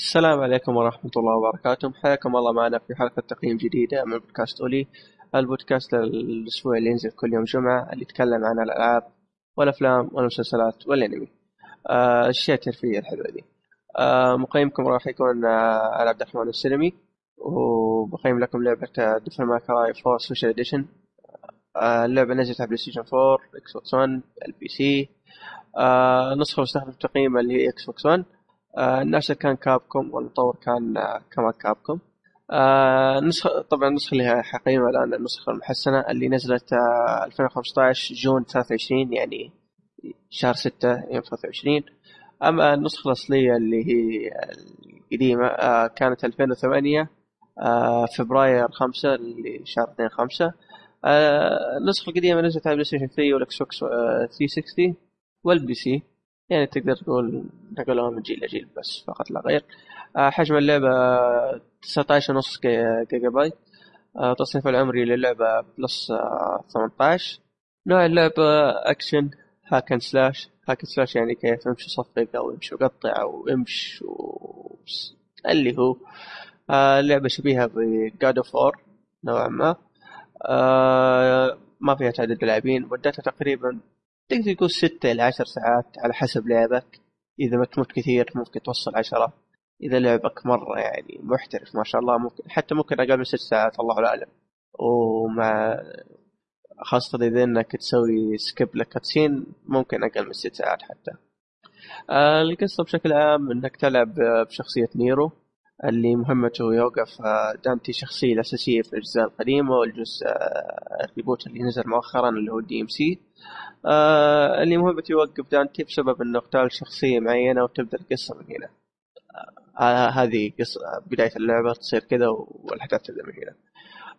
السلام عليكم ورحمة الله وبركاته. حياكم الله معنا في حلقة تقييم جديدة من بودكاست أولي البودكاست الأسبوعي اللي ينزل كل يوم جمعة اللي يتكلم عن الألعاب والأفلام والمسلسلات والأنمي. آه الأشياء الترفيهية الحلوة دي. آه مقيمكم راح يكون آه عبد الرحمن السلمي وبقيم لكم لعبة Devil May Cry 4 Special Edition. اللعبة نزلت على PlayStation 4 Xbox 1 ال PC آه نسخة مستخدمة تقييم اللي هي Xbox 1 آه الناشر كان Capcom والمطور كان آه كمان Capcom آه نسخة طبعا النسخة اللي حقيمها الآن النسخة المحسنة اللي نزلت آه 2015 June 23 يعني شهر 6 يوم 23 أما النسخة الأصلية اللي هي القديمة آه كانت 2008 آه فبراير 5 اللي شهر 2 5 آه النسخة القديمة نزلت على PlayStation 3 وال Xbox 360 وال PC يعني تقدر تقول نقلوها من جيل لجيل بس فقط لا غير. آه حجم اللعبة 19 ونص جيجا بايت آه تصنيف العمري للعبة plus آه 18 نوع اللعبة action hack and slash hack and slash يعني كيف امشي صفق أو امشي وقطع أو امشي و... اللي هو. آه لعبة شبيهة ب God of War نوعا ما. آه ما فيها تعدد لاعبين مدتها تقريبا تقدر تقول ستة إلى عشر ساعات على حسب لعبك. إذا ما تموت كثير ممكن توصل عشرة. إذا لعبك مرة يعني محترف ما شاء الله ممكن حتى ممكن أقل من ست ساعات الله أعلم. ومع خاصة إذا إنك تسوي skip ل cutscene ممكن أقل من ست ساعات حتى. آه القصة بشكل عام إنك تلعب بشخصية نيرو. اللي مهمته يوقف دانتي شخصية الأساسية في الأجزاء القديمة والجزء ال reboot اللي نزل مؤخرا اللي هو DMC آه اللي مهمته يوقف دانتي بسبب إنه اغتال شخصية معينة وتبدأ القصة من هنا. آه هذه قصة بداية اللعبة تصير كذا والأحداث تبدأ من هنا.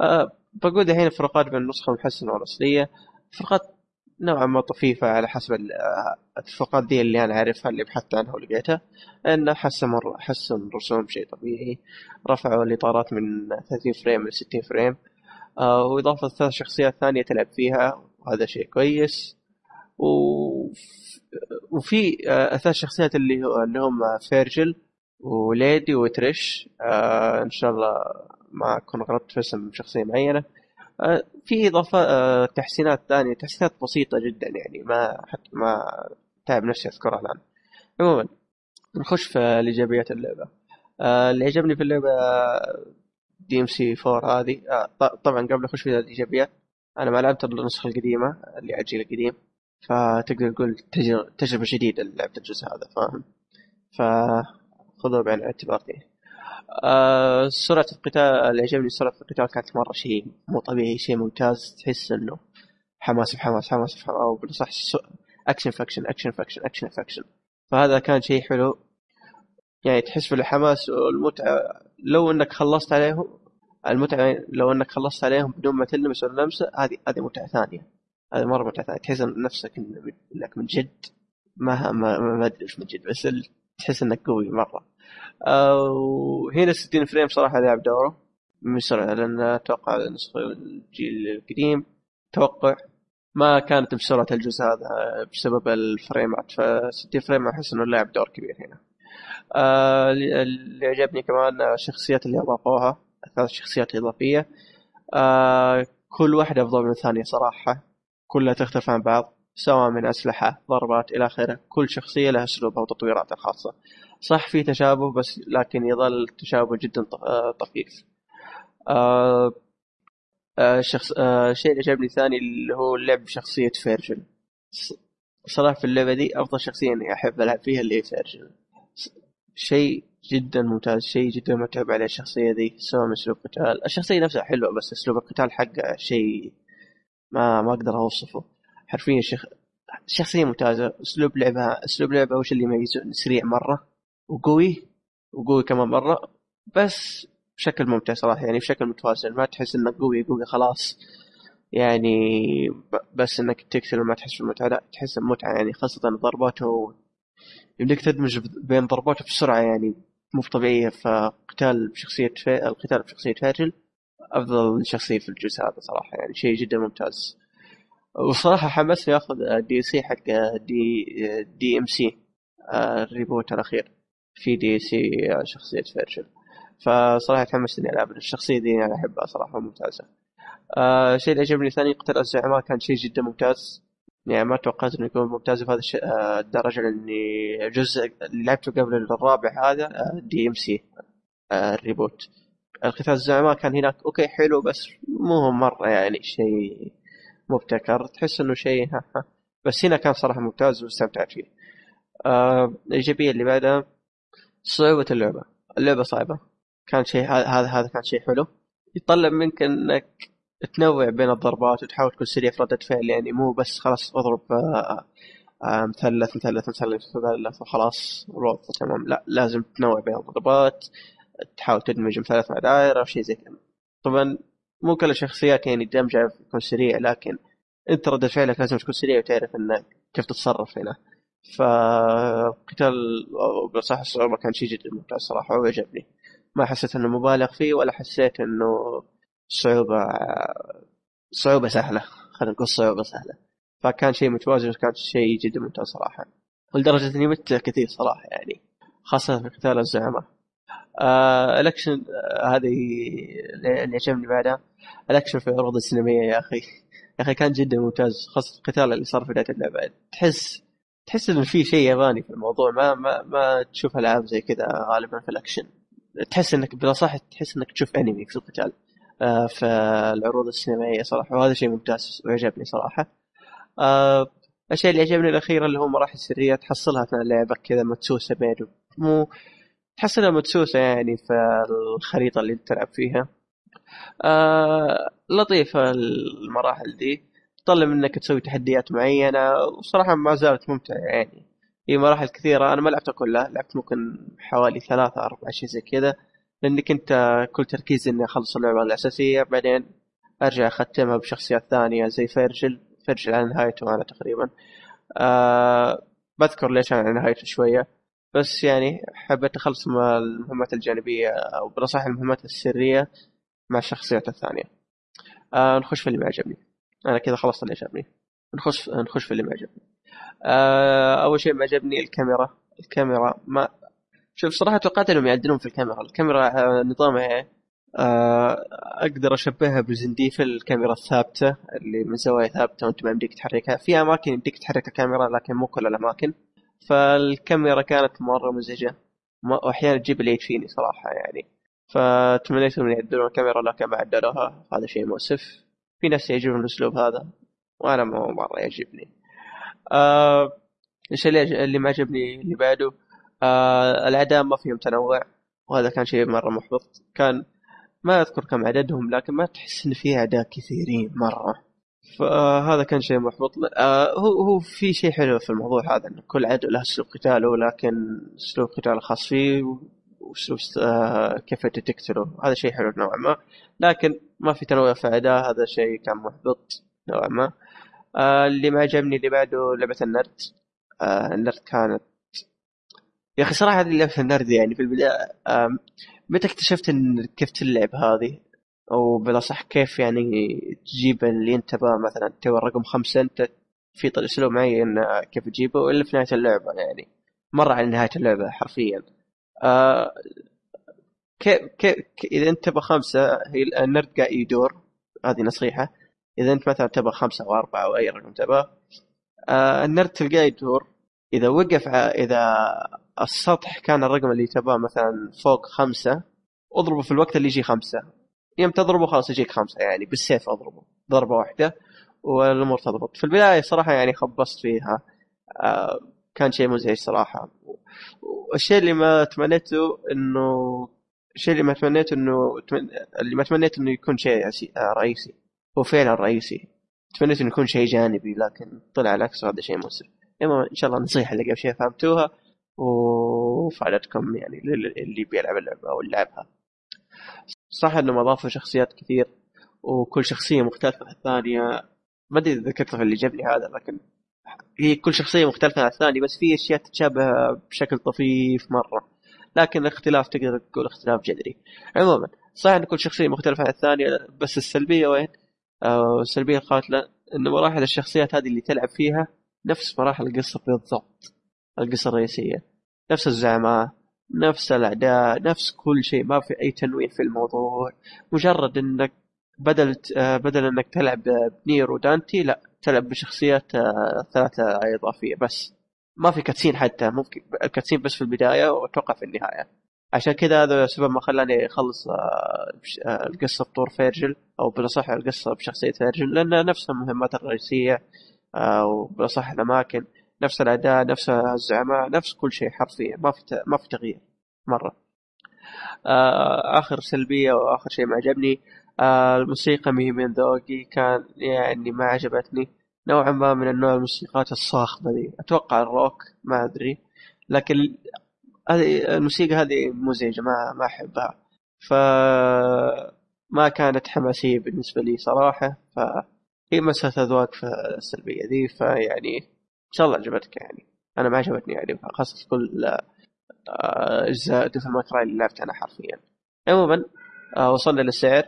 آه بقول الحين الفروقات بين النسخة المحسنة والأصلية. فروقات نوعا ما طفيفة على حسب الفروقات دي اللي أنا أعرفها اللي بحثت عنها ولقيتها إنه حسن حسن رسوم شيء طبيعي رفعوا الإطارات من 30 frame ل 60 frame آه وإضافة ثلاث شخصيات ثانية تلعب فيها وهذا شيء كويس. و... وفي آه ثلاث شخصيات اللي اللي هم فيرجل وليدي وتريش آه إن شاء الله ما أكون غلطت في اسم شخصية معينة. في إضافة آه تحسينات ثانية تحسينات بسيطة جدا يعني ما حتى ما تعب نفسي أذكرها الآن. عموما نخش في الإيجابيات اللعبة. آه اللي عجبني في اللعبة دي ام سي 4 هذه آه طبعا قبل أخش في الإيجابيات أنا ما لعبت النسخة القديمة اللي على الجيل القديم فتقدر تقول تجربة جديده لعبة الجزء هذا فاهم؟ فخذوه بعين الاعتبار دي. آه سرعة القتال اللي عجبني سرعة القتال كانت مرة شيء مو طبيعي شيء ممتاز. تحس إنه حماس بحماس حماس بحماس أو بالصح action ف action action ف action action ف action فهذا كان شيء حلو. يعني تحس بالحماس والمتعة لو إنك خلصت عليهم المتعة لو إنك خلصت عليهم بدون ما تلمس ولا لمسة هذه هذه متعة ثانية. هذه مرة متعة ثانية. تحس نفسك إنك من جد. ما ما ما أدري من جد بس تحس إنك قوي مرة. وهنا 60 frame صراحة لعب دوره. من لأن أتوقع نسخة الجيل القديم. توقع ما كانت بسرعة الجزء هذا بسبب الفريمات ف 60 frame أحس إنه لعب دور كبير هنا. آه اللي عجبني كمان الشخصيات اللي أضافوها ثلاث شخصيات إضافية. آه كل واحدة أفضل من الثانية صراحة. كلها تختلف عن بعض. سواء من أسلحة ضربات إلى آخره. كل شخصية لها أسلوبها وتطويراتها الخاصة. صح في تشابه بس لكن يظل تشابه جدا طفيف. آه آه شخص آه الشيء اللي عجبني ثاني اللي هو اللعب بشخصية فيرجل. صراحة في اللعبة دي أفضل شخصية إني أحب ألعب فيها اللي هي فيرجل. شيء جدا ممتاز شيء جدا متعوب عليه الشخصية ذي سواء من أسلوب قتال الشخصية نفسها حلوة بس أسلوب القتال حقه شيء ما ما أقدر أوصفه. حرفيا شخ... شخصية ممتازة. أسلوب لعبها أسلوب لعبها وش اللي يميزه؟ سريع مرة وقوي وقوي كمان مرة بس بشكل ممتع صراحة يعني بشكل متوازن. ما تحس إنك قوي قوي خلاص. يعني بس إنك تقتل وما تحس بالمتعة. لا تحس بمتعة يعني خاصة ضرباته. يمديك تدمج بين ضرباته بسرعة يعني مو طبيعيه فقتال بشخصية في... القتال بشخصية فاجل أفضل شخصية في الجزء هذا صراحة يعني شيء جدا ممتاز. وصراحة حمسني اخر DLC حق D DMC ال reboot الأخير في DLC شخصية فيرجل. فصراحة تحمست إني ألعب الشخصية دي أنا أحبها صراحة ممتازه آه الشيء اللي عجبني ثاني قتال الزعماء كان شيء جدا ممتاز. يعني ما توقعت إنه يكون ممتاز بهذا آه، الدرجة لأني الجزء اللي لعبته قبل الرابع هذا DMC ال reboot. القتال الزعماء كان هناك okay حلو بس مو مرة يعني شيء مبتكر تحس إنه شيء بس هنا كان صراحة ممتاز واستمتعت فيه. آه الايجابيه اللي بعدها صعوبة اللعبة. اللعبة صعبة. كان شيء هذا هذا كان شيء حلو. يطلب منك إنك تنوع بين الضربات وتحاول تكون سريع في ردة فعل يعني مو بس خلاص اضرب آه، آه، مثلث مثلث مثلث مثلث وخلاص الوضع تمام. لا لازم تنوع بين الضربات تحاول تدمج مثلث مع دائرة أو شيء زي كذا. طبعا مو كل الشخصيات يعني دمجها يكون سريع لكن انت ردة فعلك لازم تكون سريع وتعرف انك كيف تتصرف هنا. فقتال بصح الصعوبة كان شيء جدا ممتاز صراحة وعجبني. ما حسيت إنه مبالغ فيه ولا حسيت إنه صعوبة صعوبة سهلة. خلينا نقول صعوبة سهلة. فكان شيء متوازن وكان شيء جدا ممتاز صراحة. ولدرجة إني مت كثير صراحة يعني خاصة في قتال الزعماء الاكشن آه هذه اللي عجبني بعدها الاكشن في العروض السينمائية يا أخي. يا أخي كان جدا ممتاز خاصة القتال اللي صار في بداية اللعبة. تحس تحس انه في شيء ياباني في الموضوع ما ما ما تشوف ألعاب زي كذا غالبا في الاكشن تحس إنك بلا صح تحس إنك تشوف انمي في القتال. آه، في العروض السينمائية صراحة وهذا شيء ممتاز وعجبني صراحة. آه، الشيء اللي عجبني الأخير اللي هو مراحل سرية تحصلها اثناء اللعبة كذا مدسوسة بين مو تحصلها مدسوسة يعني في الخريطة اللي تلعب فيها. آه لطيفة المراحل دي. تطلب منك تسوي تحديات معينة وصراحة ما زالت ممتعة يعني. هي مراحل كثيرة أنا ما لعبتها كلها لعبت ممكن حوالي ثلاثة أربعة شيء زي كذا. لأنك أنت كل تركيزي إني أخلص اللعبة الأساسية بعدين أرجع أختمها بشخصيات ثانية زي فيرجل. فيرجل على نهايته أنا تقريبا. أه بذكر ليش على نهايته شوية. بس يعني حبيت اخلص المهمات الجانبية أو بنصح المهمات السرية مع الشخصيات الثانية. أه نخش في اللي ما عجبني. أنا كذا خلصت اللي عجبني. نخش نخش في اللي ما عجبني. أه أول شيء ما عجبني الكاميرا. الكاميرا ما شوف صراحة توقعت إنهم يعدلون في الكاميرا. الكاميرا آه، نظامها آه، أقدر أشبهها بزنديف الكاميرا الثابتة اللي من زوايا ثابتة وأنت ما يمديك تحركها. في أماكن يمديك تحرك الكاميرا لكن مو كل الأماكن. فالكاميرا كانت مرة مزعجة. وأحيانا تجيب اللي يكفيني صراحة يعني. فتمنيت إنهم يعدلون الكاميرا لكن ما عدلوها. هذا شيء مؤسف. في ناس يعجبهم الأسلوب هذا. وأنا ما مرة يعجبني. آه الشيء اللي ما عجبني اللي بعده آه الأعداء ما فيهم تنوع. وهذا كان شيء مرة محبط. كان ما أذكر كم عددهم لكن ما تحس إن في أعداء كثيرين مرة. فهذا كان شيء محبط. آه هو هو في شيء حلو في الموضوع هذا إن كل عدو له أسلوب قتاله لكن أسلوب قتاله خاص فيه وأسلوب آه كيف تقتله هذا شيء حلو نوعا ما. لكن ما في تنوع في اعداء هذا شيء كان محبط نوعا ما. آه اللي ما عجبني اللي بعده لعبة النرد. النرد كانت يا أخي صراحة هذه لعبه النرد يعني في البداية متى اكتشفت ان كيف تلعب هذه؟ أو بالاصح كيف يعني تجيب اللي انت مثلا تبغى رقم خمسه انت في اسلوب معين كيف تجيبه إلا في نهاية اللعبة يعني. مرة على نهاية اللعبة حرفيا. آه كيف كيف إذا انت تبغى خمسة هي النرد قاعد يدور هذه نصيحة. إذا انت مثلا تبغى خمسة أو أربعة أو أي رقم تبغى آه النرد تلقاه يدور. إذا وقف إذا السطح كان الرقم اللي تبغاه مثلا فوق خمسة اضربه في الوقت اللي يجي خمسة. يوم تضربه خلاص يجيك خمسة يعني بالسيف أضربه ضربة واحدة والأمور تضبط. في البداية صراحة يعني خبصت فيها آه كان شيء مزعج صراحة. والشيء اللي ما تمنيته إنه الشيء اللي ما تمنيته إنه اللي ما تمنيت إنه يكون شيء آه، رئيسي. هو فعلا رئيسي. تمنيت إنه يكون شيء جانبي لكن طلع العكس وهذا شيء مؤسف. المهم إن شاء الله النصيحة اللي قبل شيء فهمتوها وفعلتكم يعني اللي بيلعب اللعبة أو لعبها. صح انهم اضافوا شخصيات كثير وكل شخصية مختلفة عن الثانية. ما أدري إذا ذكرت في اللي جابني هذا لكن هي كل شخصية مختلفة عن الثانية بس في أشياء تتشابه بشكل طفيف مرة. لكن الاختلاف تقدر تقول اختلاف جذري. عموما صحيح إن كل شخصية مختلفة عن الثانية بس السلبية وين؟ أو السلبية القاتلة إنه مراحل الشخصيات هذه اللي تلعب فيها نفس مراحل القصة بالضبط القصة الرئيسية نفس الزعماء نفس الاعداء نفس كل شيء ما في أي تنويع في الموضوع. مجرد إنك بدل آه، بدل إنك تلعب بنيرو ودانتي لا تلعب بشخصيات آه، ثلاثة إضافية بس. ما في cutscene حتى ممكن ال cutscene بس في البداية وأتوقع في النهاية. عشان كذا هذا السبب ما خلاني أخلص القصة بطور فيرجل أو بالأصح القصة بشخصية فيرجل لأن نفس المهمات الرئيسية وبالأصح الأماكن. نفس الأداء نفس الزعماء نفس كل شيء حرفيا ما في ما في تغيير مرة. آه، آخر سلبية وآخر شيء ما عجبني آه، الموسيقى مي من ذوقي كان يعني ما عجبتني. نوعا ما من النوع الموسيقات الصاخبة ذي. أتوقع الروك ما أدري. لكن هذه الموسيقى هذه مزعجة ما ما أحبها. ف ما كانت حماسية بالنسبة لي صراحة فهي مسألة أذواق في السلبية ذي فيعني شاء الله عجبتك يعني. أنا ما عجبتني يعني خاصة كل آه، أجزاء Devil May Cry اللي لعبت أنا حرفيا. عموما آه، وصلنا للسعر.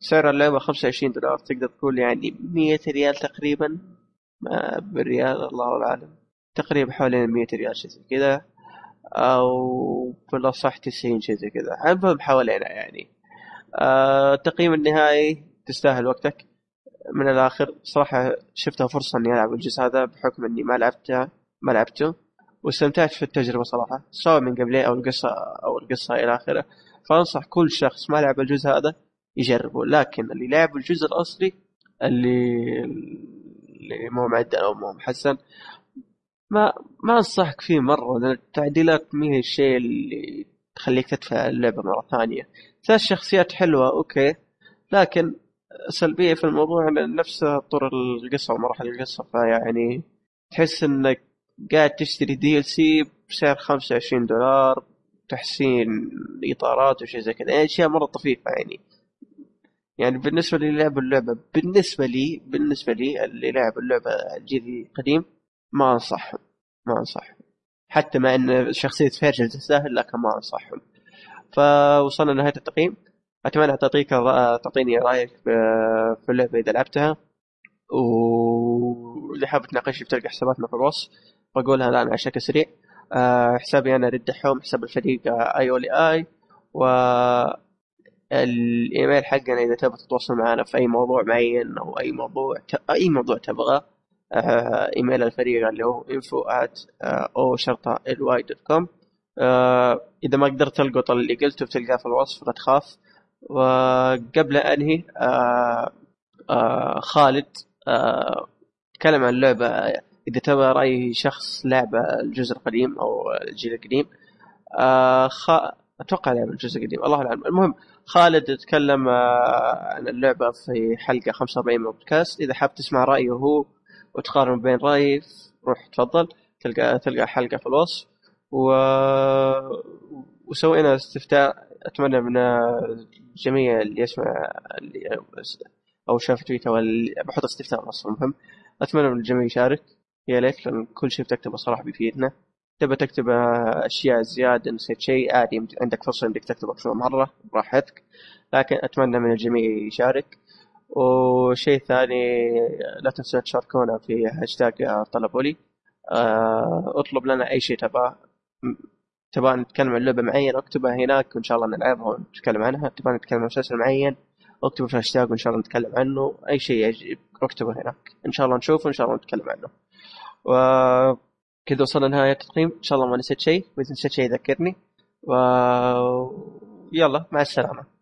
سعر اللعبة 25 دولار. تقدر تقول يعني 100 ريال تقريبا. بالريال الله اعلم تقريبا حوالي 100 ريال شيء زي كذا. أو بالأصح 90 شيء زي كذا. المهم حوالينا يعني. آه، التقييم النهائي. تستاهل وقتك. من الآخر صراحة شفتها فرصة إني ألعب الجزء هذا بحكم إني ما لعبته ما لعبته واستمتعت في التجربة صراحة سواء من قبلين أو القصة أو القصة إلى آخره. فأنصح كل شخص ما لعب الجزء هذا يجربه لكن اللي لعب الجزء الأصلي اللي اللي مو معدل أو مو محسن ما ما أنصحك فيه مرة لأن التعديلات ما هي الشيء اللي تخليك تدفع اللعبة مرة ثانية. ثلاث شخصيات حلوة أوكي لكن سلبية في الموضوع نفس طور القصة ومراحل القصة فيعني تحس إنك قاعد تشتري DLC بسعر 25 دولار تحسين إطارات وشي زي كذا يعني أشياء مرة طفيفة يعني. يعني بالنسبة لي لعب اللعبة بالنسبة لي بالنسبة لي اللي لعب اللعبة الجيل القديم ما انصحهم ما انصحهم حتى مع إن شخصية فيرجل تستاهل لكن ما أنصحهم. فوصلنا لنهاية التقييم. أتمنى تعطيك تعطيني رأيك في اللعبة إذا لعبتها. واللي حاب تناقش بتلقى حساباتنا في الوصف بقولها الآن على شكل سريع. أه حسابي أنا رد حوم حساب الفريق اي أو اي و الإيميل حقنا إذا تبغى تتواصل معنا في أي موضوع معين أو أي موضوع أي موضوع تبغاه إيميل الفريق اللي هو info at O شرطه L Y dot com إذا ما قدرت تلقط اللي قلته بتلقاه في الوصف لا تخاف. وقبل انهي آه آه خالد آه تكلم عن اللعبة. إذا تبغى رأي شخص لعبة الجزء القديم أو الجيل القديم خ... أتوقع لعبة الجزء القديم. الله أعلم. المهم خالد تكلم عن اللعبة في حلقة 45 من البودكاست. إذا حاب تسمع رأيه هو وتقارن بين رأيي روح تفضل تلقى تلقى حلقة في الوصف. و... وسوينا استفتاء أتمنى من الجميع اللي يسمع اللي أو شاف تويتر بحط استفتاء أصلا مهم أتمنى من الجميع يشارك. يا ليت لأن كل شيء بتكتبه صراحة بيفيدنا. تبى تكتب أشياء زيادة نسيت شيء عادي عندك فرصة إنك تكتب أكثر مرة براحتك. لكن أتمنى من الجميع يشارك. وشيء ثاني لا تنسوا تشاركونا في هاشتاج طلب Oly. آه، اطلب لنا أي شيء تبغاه. تبغى نتكلم عن لعبة معينة اكتبها هناك وإن شاء الله نلعبها ونتكلم عنها. تبغى نتكلم عن مسلسل معين اكتبه في الهاشتاج وإن شاء الله نتكلم عنه. أي شيء يجب اكتبه هناك. إن شاء الله نشوفه وإن شاء الله نتكلم عنه. وكذا وصلنا لنهاية التقييم. إن شاء الله ما نسيت شيء وإذا نسيت شيء ذكرني. و يلا مع السلامة.